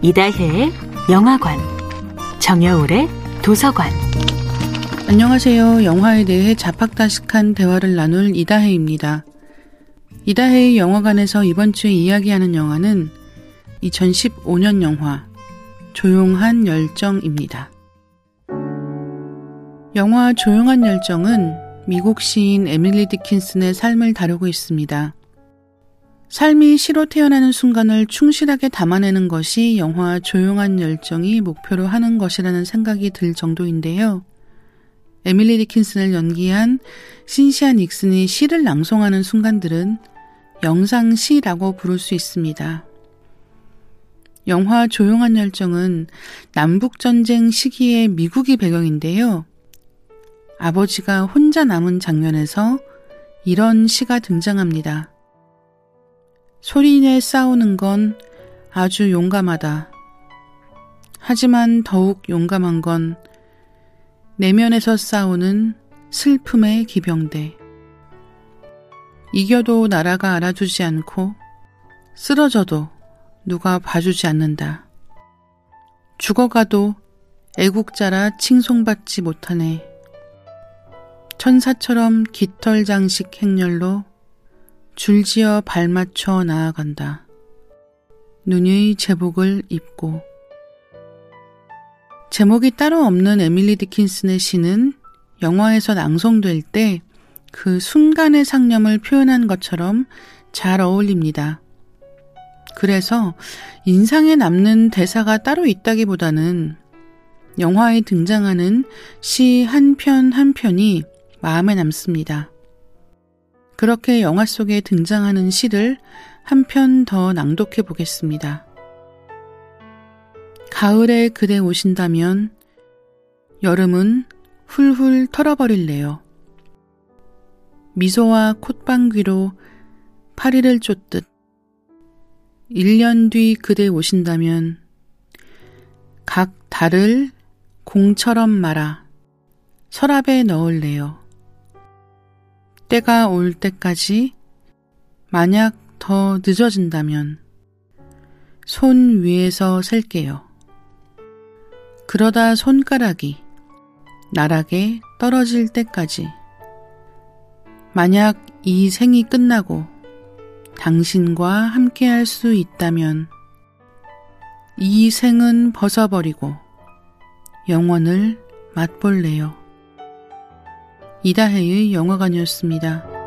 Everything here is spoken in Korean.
이다혜의 영화관, 정여울의 도서관. 안녕하세요. 영화에 대해 자팍다식한 대화를 나눌 이다혜입니다. 이다혜의 영화관에서 이번 주에 이야기하는 영화는 2015년 영화 조용한 열정입니다. 영화 조용한 열정은 미국 시인 에밀리 디킨슨의 삶을 다루고 있습니다. 삶이 시로 태어나는 순간을 충실하게 담아내는 것이 영화 조용한 열정이 목표로 하는 것이라는 생각이 들 정도인데요. 에밀리 디킨슨을 연기한 신시아 닉슨이 시를 낭송하는 순간들은 영상시라고 부를 수 있습니다. 영화 조용한 열정은 남북전쟁 시기의 미국이 배경인데요. 아버지가 혼자 남은 장면에서 이런 시가 등장합니다. 소리내 싸우는 건 아주 용감하다. 하지만 더욱 용감한 건 내면에서 싸우는 슬픔의 기병대. 이겨도 나라가 알아주지 않고 쓰러져도 누가 봐주지 않는다. 죽어가도 애국자라 칭송받지 못하네. 천사처럼 깃털 장식 행렬로 줄지어 발맞춰 나아간다. 눈의 제복을 입고 제목이 따로 없는 에밀리 디킨슨의 시는 영화에서 낭송될 때 그 순간의 상념을 표현한 것처럼 잘 어울립니다. 그래서 인상에 남는 대사가 따로 있다기보다는 영화에 등장하는 시 한 편 한 편이 마음에 남습니다. 그렇게 영화 속에 등장하는 시를 한 편 더 낭독해 보겠습니다. 가을에 그대 오신다면 여름은 훌훌 털어버릴래요. 미소와 콧방귀로 파리를 쫓듯 1년 뒤 그대 오신다면 각 달을 공처럼 말아 서랍에 넣을래요. 때가 올 때까지 만약 더 늦어진다면 손 위에서 셀게요. 그러다 손가락이 나락에 떨어질 때까지 만약 이 생이 끝나고 당신과 함께 할 수 있다면 이 생은 벗어버리고 영원을 맛볼래요. 이다혜의 영화관이었습니다.